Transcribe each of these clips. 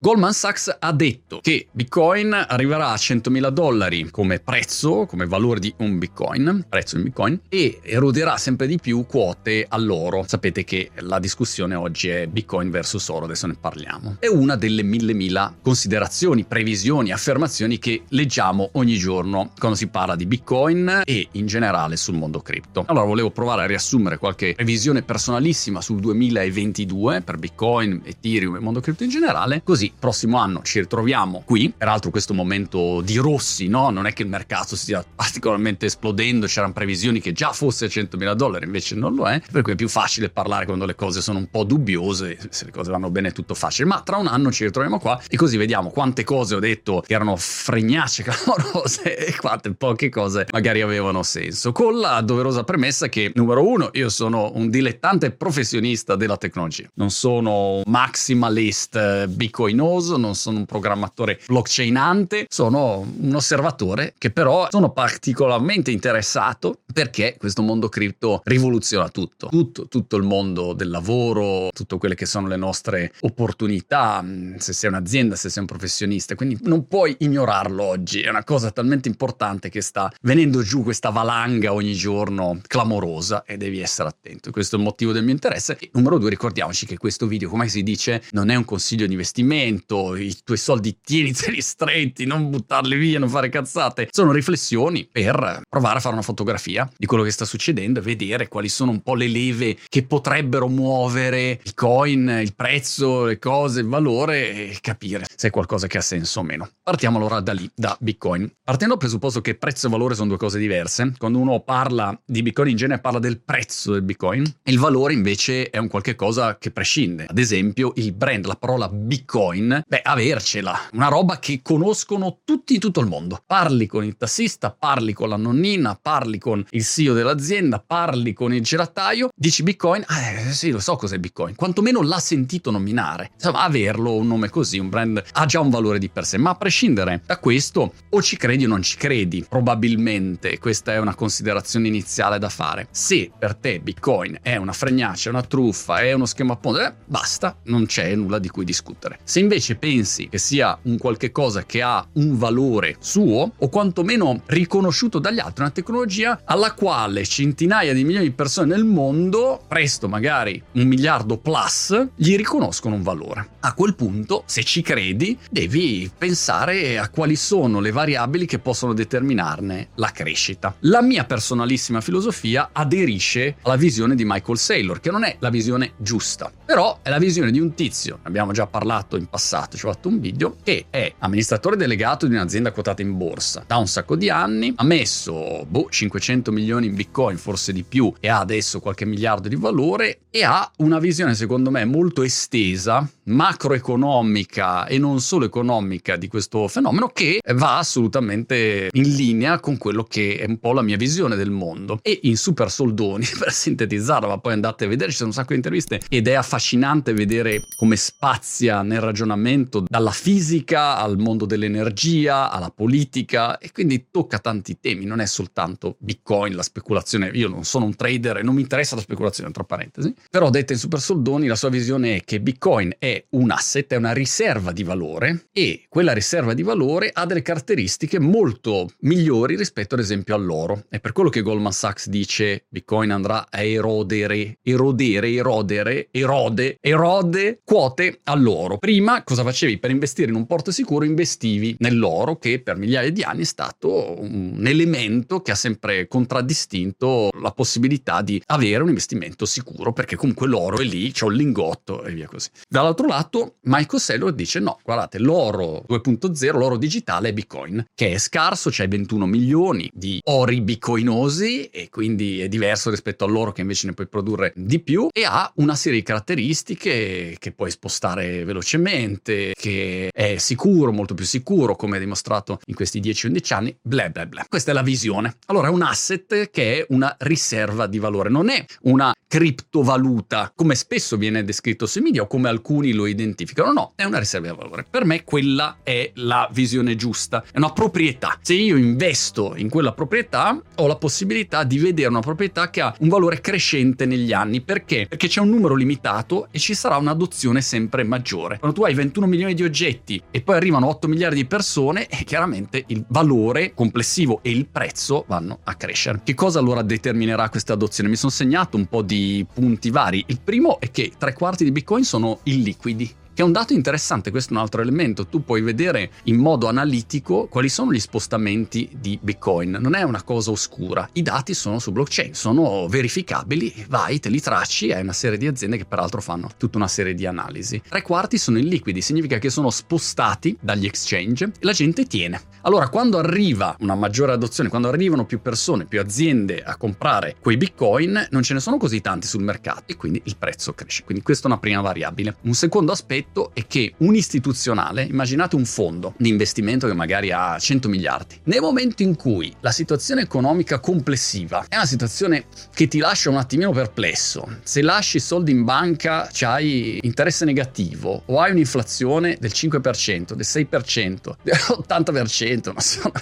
Goldman Sachs ha detto che Bitcoin arriverà a 100.000 dollari come prezzo, come valore di un Bitcoin, prezzo in Bitcoin, e eroderà sempre di più quote all'oro. Sapete che la discussione oggi è Bitcoin versus oro, adesso ne parliamo. È una delle mille mila considerazioni, previsioni, affermazioni che leggiamo ogni giorno quando si parla di Bitcoin e in generale sul mondo cripto. Allora volevo provare a riassumere qualche previsione personalissima sul 2022 per Bitcoin, Ethereum e mondo cripto in generale, così prossimo anno ci ritroviamo qui. Peraltro questo momento di rossi, no? Non è che il mercato stia particolarmente esplodendo, c'erano previsioni che già fosse a 100.000 dollari, invece non lo è, per cui è più facile parlare quando le cose sono un po' dubbiose, se le cose vanno bene è tutto facile, ma tra un anno ci ritroviamo qua e così vediamo quante cose ho detto che erano fregnacce clamorose e quante poche cose magari avevano senso, con la doverosa premessa che numero uno, io sono un dilettante professionista della tecnologia, non sono maximalist eh, bitcoin luminoso, non sono un programmatore blockchainante, sono un osservatore che però sono particolarmente interessato perché questo mondo cripto rivoluziona tutto, tutto, tutto il mondo del lavoro, tutte quelle che sono le nostre opportunità, mm, se sei un'azienda, se sei un professionista, quindi non puoi ignorarlo oggi, è una cosa talmente importante che sta venendo giù questa valanga ogni giorno clamorosa e devi essere attento. Questo è il motivo del mio interesse. E numero due, ricordiamoci che questo video, come si dice, non è un consiglio di investimento, investimento, i tuoi soldi tieniteli stretti, non buttarli via, non fare cazzate. Sono riflessioni per provare a fare una fotografia di quello che sta succedendo e vedere quali sono un po' le leve che potrebbero muovere il coin, il prezzo, le cose, il valore e capire se è qualcosa che ha senso o meno. Partiamo allora da lì, da Bitcoin. Partendo dal presupposto che prezzo e valore sono due cose diverse, quando uno parla di Bitcoin in genere parla del prezzo del Bitcoin, il valore invece è un qualche cosa che prescinde. Ad esempio il brand, la parola Bitcoin Bitcoin, beh, avercela. Una roba che conoscono tutti in tutto il mondo. Parli con il tassista, parli con la nonnina, parli con il CEO dell'azienda, parli con il gelataio, dici Bitcoin, eh sì, lo so cos'è Bitcoin, quantomeno l'ha sentito nominare. Insomma, averlo, un nome così, un brand, ha già un valore di per sé, ma a prescindere da questo, o ci credi o non ci credi, probabilmente questa è una considerazione iniziale da fare. Se per te Bitcoin è una fregnaccia, una truffa, è uno schema a ponte, eh, basta, non c'è nulla di cui discutere. Se invece pensi che sia un qualche cosa che ha un valore suo o quantomeno riconosciuto dagli altri, una tecnologia alla quale centinaia di milioni di persone nel mondo, presto magari un miliardo plus, gli riconoscono un valore. A quel punto, se ci credi, devi pensare a quali sono le variabili che possono determinarne la crescita. La mia personalissima filosofia aderisce alla visione di Michael Saylor, che non è la visione giusta, però è la visione di un tizio, abbiamo già parlato in passato, passato ci ho fatto un video, che è amministratore delegato di un'azienda quotata in borsa. Da un sacco di anni, ha messo boh, 500 milioni in bitcoin, forse di più, e ha adesso qualche miliardo di valore e ha una visione secondo me molto estesa, macroeconomica e non solo economica di questo fenomeno che va assolutamente in linea con quello che è un po' la mia visione del mondo. E in super soldoni, per sintetizzarla, ma poi andate a vedere, ci sono un sacco di interviste ed è affascinante vedere come spazia nel ragionamento dalla fisica al mondo dell'energia, alla politica e quindi tocca tanti temi, non è soltanto Bitcoin, la speculazione, io non sono un trader e non mi interessa la speculazione, tra parentesi, però detta in super soldoni la sua visione è che Bitcoin è un asset, è una riserva di valore e quella riserva di valore ha delle caratteristiche molto migliori rispetto ad esempio all'oro. È per quello che Goldman Sachs dice Bitcoin andrà a erodere, erodere, erodere, erode, erode quote all'oro. Prima cosa facevi? Per investire in un porto sicuro investivi nell'oro che per migliaia di anni è stato un elemento che ha sempre contraddistinto la possibilità di avere un investimento sicuro perché comunque l'oro è lì, c'è un lingotto e via così. Dall'altro lato Michael Saylor dice no, guardate, l'oro 2.0, l'oro digitale è Bitcoin, che è scarso, c'è 21 milioni di ori bitcoinosi e quindi è diverso rispetto all'oro che invece ne puoi produrre di più e ha una serie di caratteristiche che puoi spostare velocemente che è sicuro, molto più sicuro, come dimostrato in questi 10-11 anni, bla bla bla. Questa è la visione. Allora è un asset che è una riserva di valore, non è una criptovaluta, come spesso viene descritto sui media o come alcuni lo identificano. No, è una riserva di valore. Per me quella è la visione giusta, è una proprietà. Se io investo in quella proprietà, ho la possibilità di vedere una proprietà che ha un valore crescente negli anni. Perché? Perché c'è un numero limitato e ci sarà un'adozione sempre maggiore. Quando tu hai 21 milioni di oggetti e poi arrivano 8 miliardi di persone, eh, chiaramente il valore complessivo e il prezzo vanno a crescere. Che cosa allora determinerà questa adozione? Mi sono segnato un po' di punti vari. Il primo è che tre quarti di Bitcoin sono illiquidi quindi che è un dato interessante, questo è un altro elemento, tu puoi vedere in modo analitico quali sono gli spostamenti di Bitcoin, non è una cosa oscura, i dati sono su blockchain, sono verificabili, vai, te li tracci, hai una serie di aziende che peraltro fanno tutta una serie di analisi. Tre quarti sono illiquidi, significa che sono spostati dagli exchange e la gente tiene. Allora, quando arriva una maggiore adozione, quando arrivano più persone, più aziende a comprare quei Bitcoin, non ce ne sono così tanti sul mercato e quindi il prezzo cresce. Quindi questa è una prima variabile. Un secondo aspetto aspetto è che un istituzionale, immaginate un fondo di investimento che magari ha 100 miliardi, nel momento in cui la situazione economica complessiva è una situazione che ti lascia un attimino perplesso, se lasci soldi in banca c'hai interesse negativo o hai un'inflazione del 5%, del 6%, dell'80%, non so,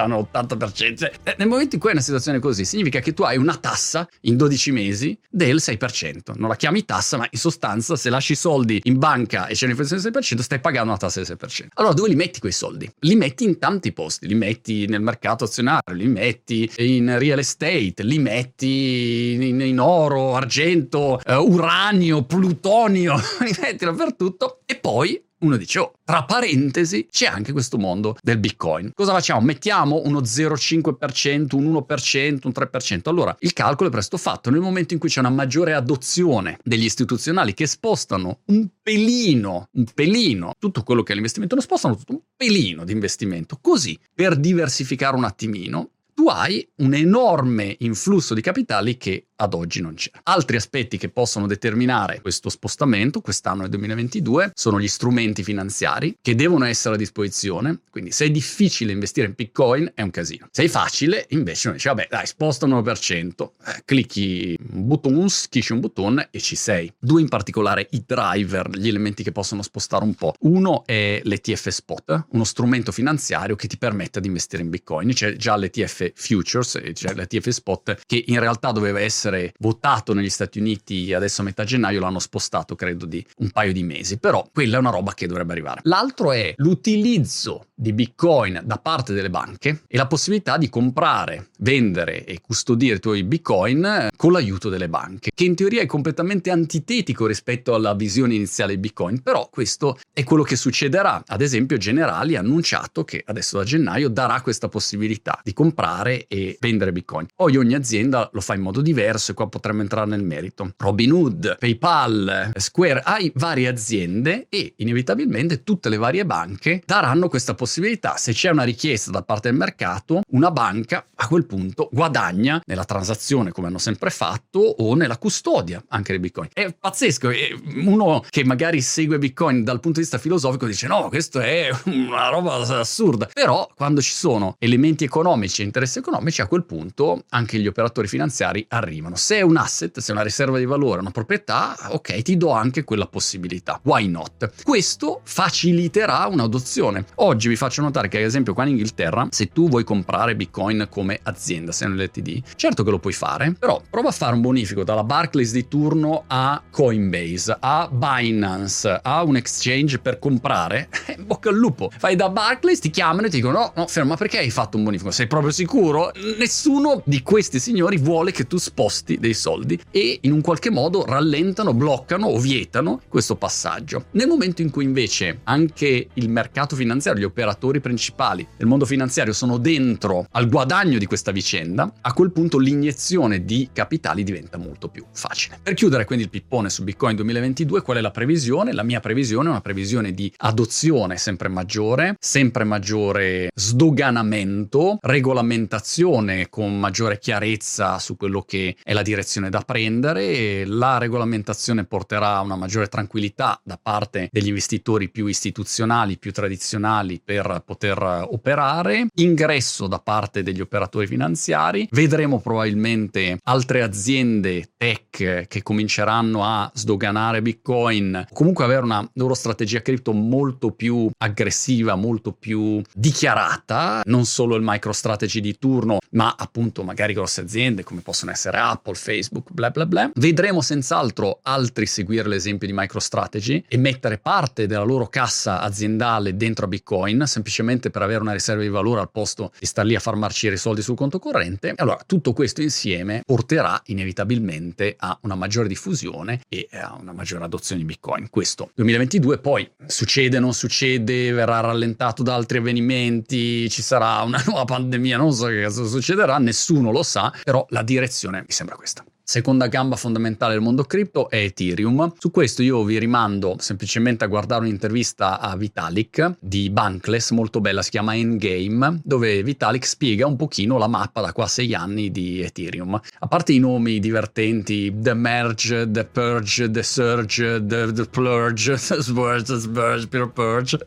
hanno 80%, cioè, nel momento in cui è una situazione così significa che tu hai una tassa in 12 mesi del 6%, non la chiami tassa ma in sostanza se lasci soldi in banca e c'è un'inflazione del 6%, stai pagando una tassa del 6%. Allora dove li metti quei soldi? Li metti in tanti posti, li metti nel mercato azionario, li metti in real estate, li metti in, in oro, argento, uh, uranio, plutonio, li metti dappertutto e poi uno dice, oh, tra parentesi c'è anche questo mondo del Bitcoin. Cosa facciamo? Mettiamo uno 0,5%, un 1%, un 3%. Allora, il calcolo è presto fatto. Nel momento in cui c'è una maggiore adozione degli istituzionali che spostano un pelino, un pelino, tutto quello che è l'investimento, lo spostano tutto un pelino di investimento, così per diversificare un attimino, tu hai un enorme influsso di capitali che ad oggi non c'è. Altri aspetti che possono determinare questo spostamento quest'anno nel 2022 sono gli strumenti finanziari che devono essere a disposizione, quindi se è difficile investire in Bitcoin è un casino. Se è facile invece uno dice vabbè dai sposta un 9%, eh, clicchi un button, schicci un button e ci sei. Due in particolare i driver, gli elementi che possono spostare un po'. Uno è l'ETF spot, uno strumento finanziario che ti permette di investire in Bitcoin. C'è già l'ETF Futures, cioè l'ETF Spot, che in realtà doveva essere votato negli Stati Uniti adesso a metà gennaio, l'hanno spostato credo di un paio di mesi, però quella è una roba che dovrebbe arrivare. L'altro è l'utilizzo di Bitcoin da parte delle banche e la possibilità di comprare, vendere e custodire i tuoi Bitcoin con l'aiuto delle banche, che in teoria è completamente antitetico rispetto alla visione iniziale di Bitcoin, però questo è quello che succederà. Ad esempio Generali ha annunciato che adesso da gennaio darà questa possibilità di comprare comprare e vendere Bitcoin. Poi ogni azienda lo fa in modo diverso e qua potremmo entrare nel merito. Robinhood, PayPal, Square, hai varie aziende e inevitabilmente tutte le varie banche daranno questa possibilità. Se c'è una richiesta da parte del mercato, una banca a quel punto guadagna nella transazione come hanno sempre fatto o nella custodia anche dei Bitcoin. È pazzesco, uno che magari segue Bitcoin dal punto di vista filosofico dice no, questo è una roba assurda, però quando ci sono elementi economici interessanti interessi economici, a quel punto anche gli operatori finanziari arrivano. Se è un asset, se è una riserva di valore, una proprietà, ok, ti do anche quella possibilità. Why not? Questo faciliterà un'adozione. Oggi vi faccio notare che, ad esempio, qua in Inghilterra, se tu vuoi comprare Bitcoin come azienda, sei un LTD, certo che lo puoi fare, però prova a fare un bonifico dalla Barclays di turno a Coinbase, a Binance, a un exchange per comprare, bocca al lupo. Fai da Barclays, ti chiamano e ti dicono no, no, ferma, perché hai fatto un bonifico? Sei proprio sicuro? Sicuro nessuno di questi signori vuole che tu sposti dei soldi e in un qualche modo rallentano, bloccano o vietano questo passaggio. Nel momento in cui invece anche il mercato finanziario, gli operatori principali del mondo finanziario sono dentro al guadagno di questa vicenda, a quel punto l'iniezione di capitali diventa molto più facile. Per chiudere quindi il pippone su Bitcoin 2022, qual è la previsione? La mia previsione è una previsione di adozione sempre maggiore, sempre maggiore sdoganamento, regolamentazione regolamentazione con maggiore chiarezza su quello che è la direzione da prendere, la regolamentazione porterà a una maggiore tranquillità da parte degli investitori più istituzionali, più tradizionali per poter operare, ingresso da parte degli operatori finanziari, vedremo probabilmente altre aziende tech che cominceranno a sdoganare Bitcoin, comunque avere una loro strategia cripto molto più aggressiva, molto più dichiarata, non solo il MicroStrategy di turno, ma appunto magari grosse aziende come possono essere Apple, Facebook, bla bla bla. Vedremo senz'altro altri seguire l'esempio di MicroStrategy e mettere parte della loro cassa aziendale dentro a Bitcoin, semplicemente per avere una riserva di valore al posto di star lì a far marcire i soldi sul conto corrente. Allora, tutto questo insieme porterà inevitabilmente a una maggiore diffusione e a una maggiore adozione di Bitcoin. Questo 2022 poi succede, non succede, verrà rallentato da altri avvenimenti, ci sarà una nuova pandemia, non so che cosa succederà, nessuno lo sa, però la direzione mi sembra questa. Seconda gamba fondamentale del mondo cripto è Ethereum. Su questo io vi rimando semplicemente a guardare un'intervista a Vitalik di Bankless, molto bella, si chiama Endgame, dove Vitalik spiega un pochino la mappa da qua a sei anni di Ethereum. A parte i nomi divertenti, The Merge, The Purge, The Surge, The, the Plurge, The Spurge, The Spurge, The Purge,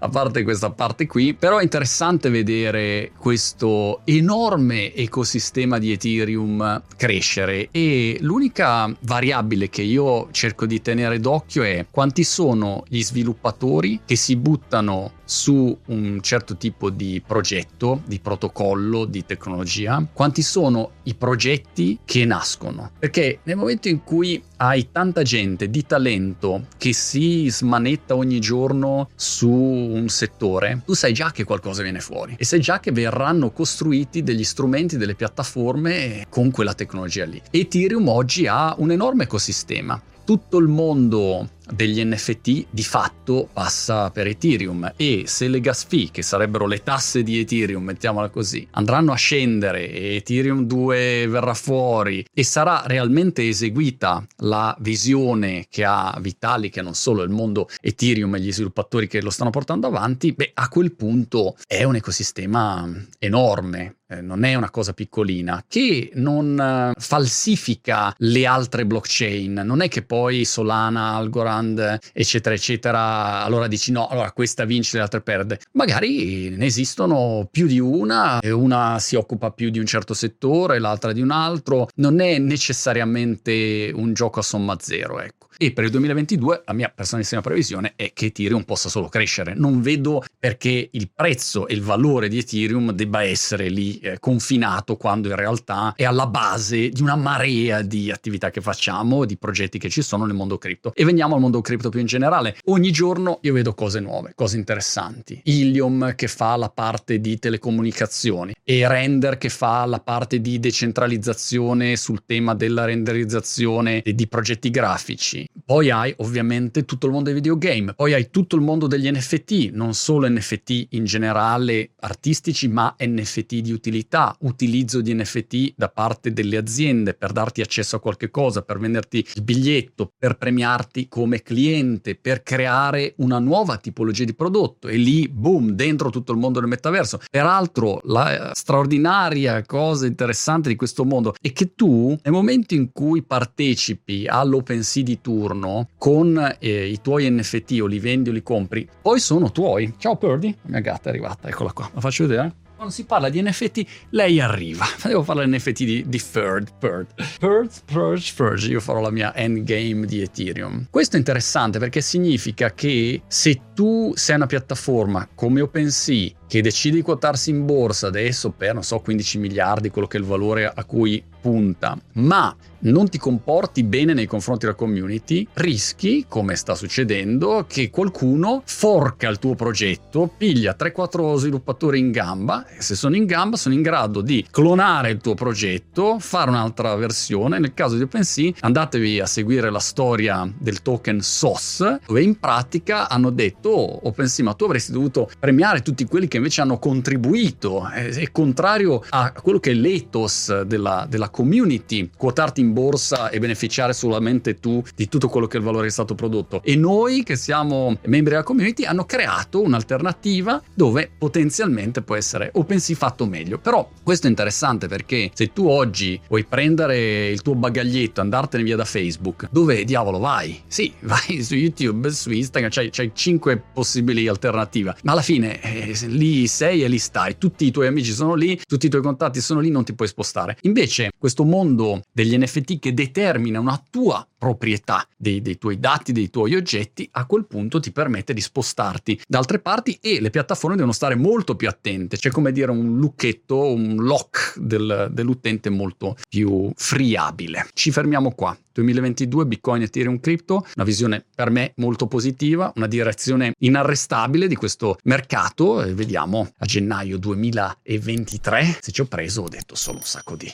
a parte questa parte qui, però è interessante vedere questo enorme ecosistema di Ethereum crescere e l'unica variabile che io cerco di tenere d'occhio è quanti sono gli sviluppatori che si buttano su un certo tipo di progetto, di protocollo, di tecnologia, quanti sono i progetti che nascono. Perché nel momento in cui hai tanta gente di talento che si smanetta ogni giorno su un settore, tu sai già che qualcosa viene fuori e sai già che verranno costruiti degli strumenti, delle piattaforme con quella tecnologia lì. Ethereum oggi ha un enorme ecosistema. Tutto il mondo degli NFT di fatto passa per Ethereum e se le gas fee, che sarebbero le tasse di Ethereum, mettiamola così, andranno a scendere e Ethereum 2 verrà fuori e sarà realmente eseguita la visione che ha Vitalik, che non solo il mondo Ethereum e gli sviluppatori che lo stanno portando avanti, beh, a quel punto è un ecosistema enorme, eh, non è una cosa piccolina, che non eh, falsifica le altre blockchain. Non è che poi Solana, Algorand, fund, eccetera, eccetera, allora dici no, allora questa vince, le altre perde. Magari ne esistono più di una, e una si occupa più di un certo settore, l'altra di un altro. Non è necessariamente un gioco a somma zero, ecco. E per il 2022 la mia personalissima previsione è che Ethereum possa solo crescere. Non vedo perché il prezzo e il valore di Ethereum debba essere lì eh, confinato quando in realtà è alla base di una marea di attività che facciamo, di progetti che ci sono nel mondo cripto. E veniamo al mondo cripto più in generale. Ogni giorno io vedo cose nuove, cose interessanti. Ilium che fa la parte di telecomunicazioni e Render che fa la parte di decentralizzazione sul tema della renderizzazione di progetti grafici. Poi hai ovviamente tutto il mondo dei videogame, poi hai tutto il mondo degli NFT, non solo NFT in generale artistici, ma NFT di utilità, utilizzo di NFT da parte delle aziende per darti accesso a qualche cosa, per venderti il biglietto, per premiarti come cliente, per creare una nuova tipologia di prodotto e lì, boom, dentro tutto il mondo del metaverso. Peraltro, la straordinaria cosa interessante di questo mondo è che tu, nel momento in cui partecipi all'OpenSea di tu, turno con eh, i tuoi NFT o li vendi o li compri, poi sono tuoi. Ciao Purdy, la mia gatta è arrivata, eccola qua, la faccio vedere. Quando si parla di NFT, lei arriva. Devo fare l'NFT di, di Third, Third. Third, Purge, Purge. Io farò la mia endgame di Ethereum. Questo è interessante perché significa che se tu sei una piattaforma come OpenSea che decide di quotarsi in borsa adesso per, non so, 15 miliardi, quello che è il valore a cui punta, ma non ti comporti bene nei confronti della community, rischi, come sta succedendo, che qualcuno forca il tuo progetto, piglia 3-4 sviluppatori in gamba e se sono in gamba sono in grado di clonare il tuo progetto, fare un'altra versione. Nel caso di OpenSea andatevi a seguire la storia del token SOS, dove in pratica hanno detto oh, OpenSea ma tu avresti dovuto premiare tutti quelli che invece hanno contribuito, è, è contrario a quello che è l'ethos della, della community, quotarti in in borsa e beneficiare solamente tu di tutto quello che è il valore che è stato prodotto. E noi che siamo membri della community hanno creato un'alternativa dove potenzialmente può essere OpenSea fatto meglio. Però questo è interessante perché se tu oggi vuoi prendere il tuo bagaglietto, andartene via da Facebook, dove diavolo vai? Sì, vai su YouTube, su Instagram, c'hai, c'hai 5 possibili alternative, ma alla fine eh, lì sei e lì stai, tutti i tuoi amici sono lì, tutti i tuoi contatti sono lì, non ti puoi spostare. Invece questo mondo degli NFT che determina una tua proprietà dei, dei, tuoi dati, dei tuoi oggetti, a quel punto ti permette di spostarti da altre parti e le piattaforme devono stare molto più attente. C'è come dire un lucchetto, un lock del, dell'utente molto più friabile. Ci fermiamo qua. 2022 Bitcoin, Ethereum, Crypto, una visione per me molto positiva, una direzione inarrestabile di questo mercato e vediamo a gennaio 2023 se ci ho preso ho detto solo un sacco di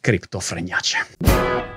cripto fregnacce.